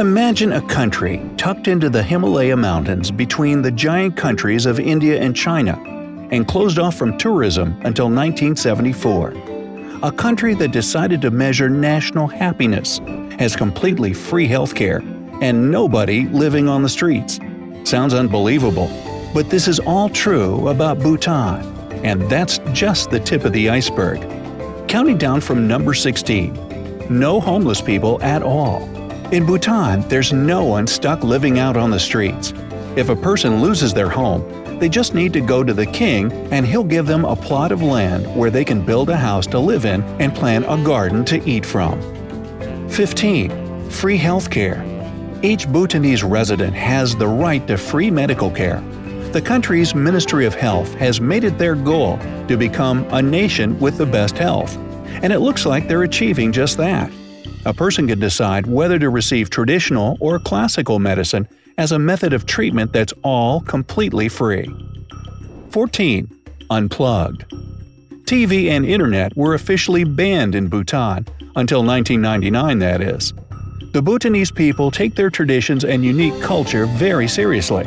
Imagine a country tucked into the Himalaya Mountains between the giant countries of India and China, and closed off from tourism until 1974. A country that decided to measure national happiness, has completely free healthcare, and nobody living on the streets. Sounds unbelievable, but this is all true about Bhutan, and that's just the tip of the iceberg. Counting down from number 16 no homeless people at all. In Bhutan, there's no one stuck living out on the streets. If a person loses their home, they just need to go to the king and he'll give them a plot of land where they can build a house to live in and plant a garden to eat from. 15. Free health care. Each Bhutanese resident has the right to free medical care. The country's Ministry of Health has made it their goal to become a nation with the best health. And it looks like they're achieving just that. A person can decide whether to receive traditional or classical medicine as a method of treatment that's all completely free. 14. Unplugged. TV and Internet were officially banned in Bhutan, until 1999 that is. The Bhutanese people take their traditions and unique culture very seriously,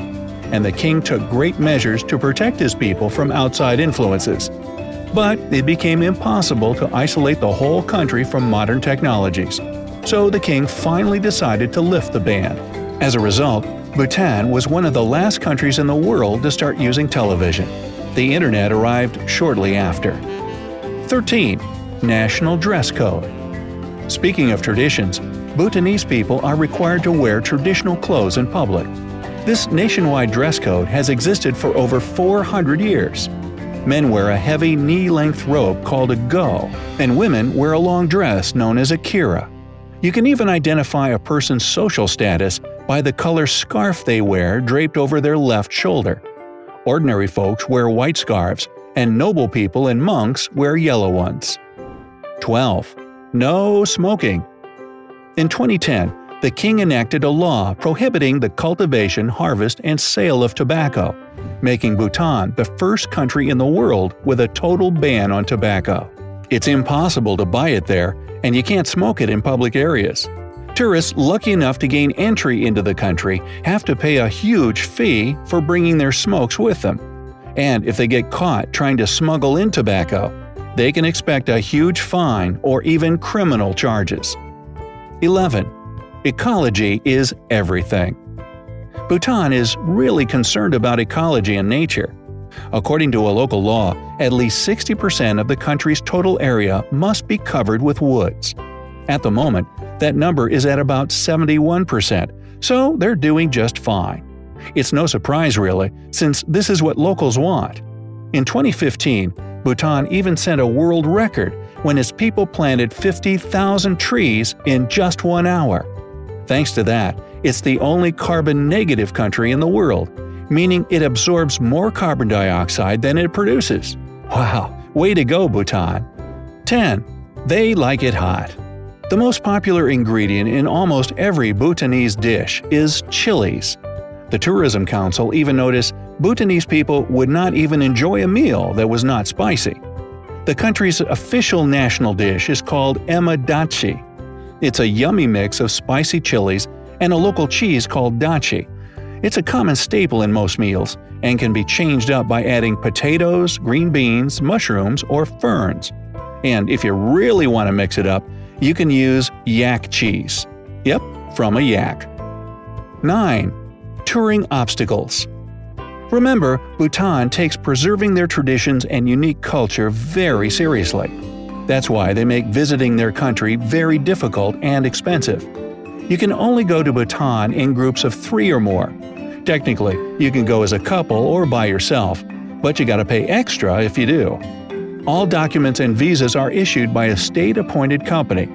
and the king took great measures to protect his people from outside influences. But it became impossible to isolate the whole country from modern technologies. So the king finally decided to lift the ban. As a result, Bhutan was one of the last countries in the world to start using television. The internet arrived shortly after. 13. National Dress Code Speaking of traditions, Bhutanese people are required to wear traditional clothes in public. This nationwide dress code has existed for over 400 years. Men wear a heavy knee-length robe called a gho, and women wear a long dress known as a kira. You can even identify a person's social status by the color scarf they wear draped over their left shoulder. Ordinary folks wear white scarves, and noble people and monks wear yellow ones. 12. No smoking. In 2010, the king enacted a law prohibiting the cultivation, harvest, and sale of tobacco, making Bhutan the first country in the world with a total ban on tobacco. It's impossible to buy it there, and you can't smoke it in public areas. Tourists lucky enough to gain entry into the country have to pay a huge fee for bringing their smokes with them. And if they get caught trying to smuggle in tobacco, they can expect a huge fine or even criminal charges. 11. Ecology is everything. Bhutan is really concerned about ecology and nature. According to a local law, at least 60% of the country's total area must be covered with woods. At the moment, that number is at about 71%, so they're doing just fine. It's no surprise really, since this is what locals want. In 2015, Bhutan even set a world record when its people planted 50,000 trees in just one hour. Thanks to that, it's the only carbon negative country in the world, meaning it absorbs more carbon dioxide than it produces. Wow, way to go, Bhutan! 10. They like it hot. The most popular ingredient in almost every Bhutanese dish is chilies. The Tourism Council even noticed Bhutanese people would not even enjoy a meal that was not spicy. The country's official national dish is called ema datshi. It's a yummy mix of spicy chilies and a local cheese called datshi. It's a common staple in most meals and can be changed up by adding potatoes, green beans, mushrooms, or ferns. And if you really want to mix it up, you can use yak cheese. Yep, from a yak. 9. Touring obstacles. Remember, Bhutan takes preserving their traditions and unique culture very seriously. That's why they make visiting their country very difficult and expensive. You can only go to Bhutan in groups of three or more. Technically, you can go as a couple or by yourself, but you gotta pay extra if you do. All documents and visas are issued by a state-appointed company,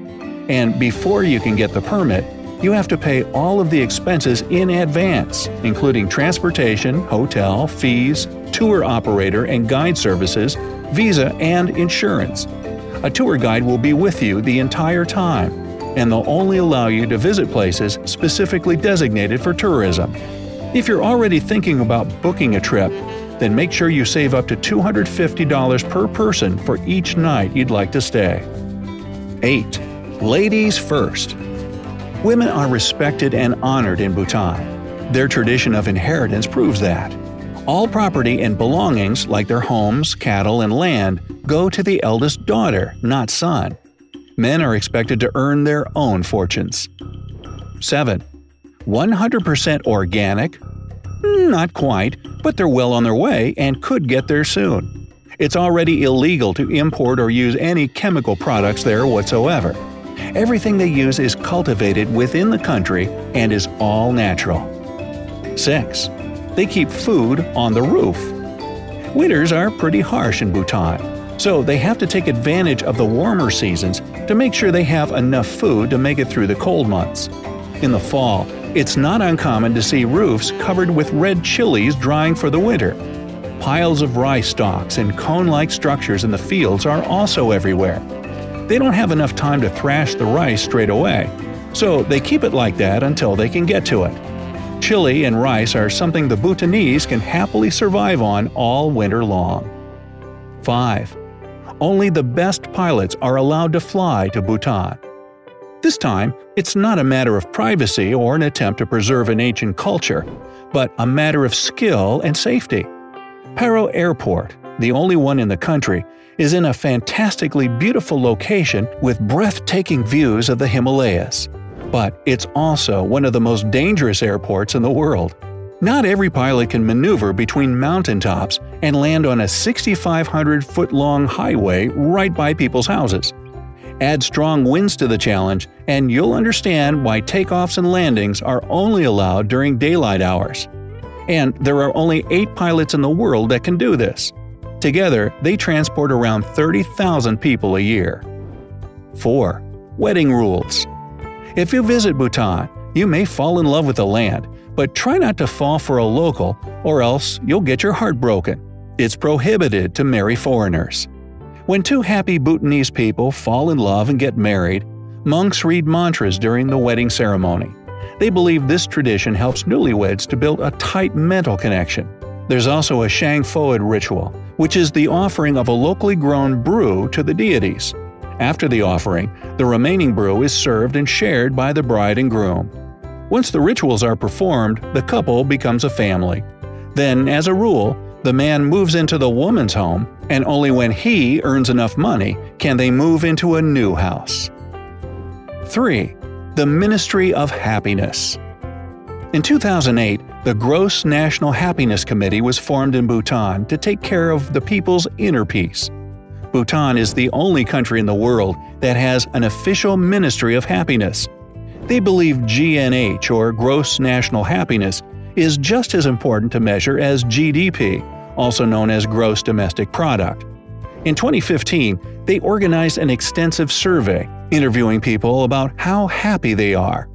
and before you can get the permit, you have to pay all of the expenses in advance, including transportation, hotel, fees, tour operator and guide services, visa, and insurance. A tour guide will be with you the entire time, and they'll only allow you to visit places specifically designated for tourism. If you're already thinking about booking a trip, then make sure you save up to $250 per person for each night you'd like to stay. 8. Ladies First Women are respected and honored in Bhutan. Their tradition of inheritance proves that. All property and belongings, like their homes, cattle, and land, go to the eldest daughter, not son. Men are expected to earn their own fortunes. 7. 100% organic? Not quite, but they're well on their way and could get there soon. It's already illegal to import or use any chemical products there whatsoever. Everything they use is cultivated within the country and is all natural. 6. They keep food on the roof. Winters are pretty harsh in Bhutan, so they have to take advantage of the warmer seasons to make sure they have enough food to make it through the cold months. In the fall, it's not uncommon to see roofs covered with red chilies drying for the winter. Piles of rice stalks and cone-like structures in the fields are also everywhere. They don't have enough time to thrash the rice straight away, so they keep it like that until they can get to it. Chili and rice are something the Bhutanese can happily survive on all winter long. 5. Only the best pilots are allowed to fly to Bhutan. This time, it's not a matter of privacy or an attempt to preserve an ancient culture, but a matter of skill and safety. Paro Airport, the only one in the country, is in a fantastically beautiful location with breathtaking views of the Himalayas. But it's also one of the most dangerous airports in the world. Not every pilot can maneuver between mountaintops and land on a 6,500 foot long highway right by people's houses. Add strong winds to the challenge, and you'll understand why takeoffs and landings are only allowed during daylight hours. And there are only 8 pilots in the world that can do this. Together, they transport around 30,000 people a year. 4. Wedding Rules If you visit Bhutan, you may fall in love with the land, but try not to fall for a local, or else you'll get your heart broken. It's prohibited to marry foreigners. When two happy Bhutanese people fall in love and get married, monks read mantras during the wedding ceremony. They believe this tradition helps newlyweds to build a tight mental connection. There's also a Shang Foed ritual, which is the offering of a locally grown brew to the deities. After the offering, the remaining brew is served and shared by the bride and groom. Once the rituals are performed, the couple becomes a family. Then, as a rule, the man moves into the woman's home, and only when he earns enough money can they move into a new house. 3. The Ministry of Happiness In 2008, the Gross National Happiness Committee was formed in Bhutan to take care of the people's inner peace. Bhutan is the only country in the world that has an official Ministry of Happiness. They believe GNH, or Gross National Happiness, is just as important to measure as GDP, also known as Gross Domestic Product. In 2015, they organized an extensive survey, interviewing people about how happy they are.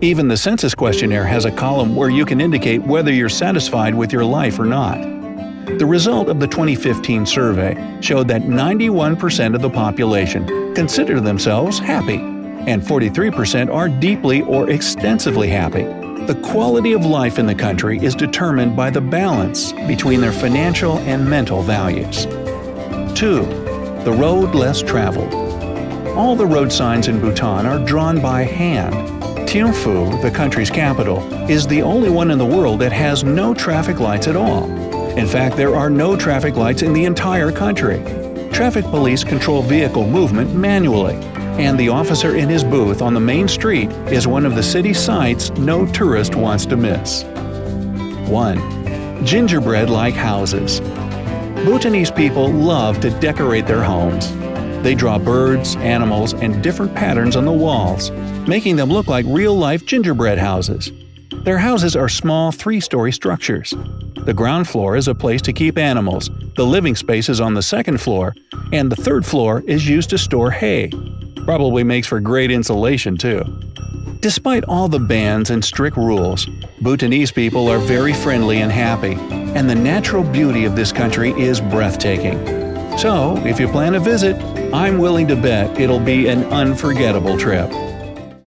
Even the census questionnaire has a column where you can indicate whether you're satisfied with your life or not. The result of the 2015 survey showed that 91% of the population consider themselves happy, and 43% are deeply or extensively happy. The quality of life in the country is determined by the balance between their financial and mental values. 2. The road less traveled. All the road signs in Bhutan are drawn by hand. Thimphu, the country's capital, is the only one in the world that has no traffic lights at all. In fact, there are no traffic lights in the entire country. Traffic police control vehicle movement manually, and the officer in his booth on the main street is one of the city sights no tourist wants to miss. 1. Gingerbread like houses. Bhutanese people love to decorate their homes. They draw birds, animals, and different patterns on the walls, making them look like real life gingerbread houses. Their houses are small three story structures. The ground floor is a place to keep animals, the living space is on the second floor, and the third floor is used to store hay. Probably makes for great insulation, too. Despite all the bans and strict rules, Bhutanese people are very friendly and happy, and the natural beauty of this country is breathtaking. So, if you plan a visit, I'm willing to bet it'll be an unforgettable trip.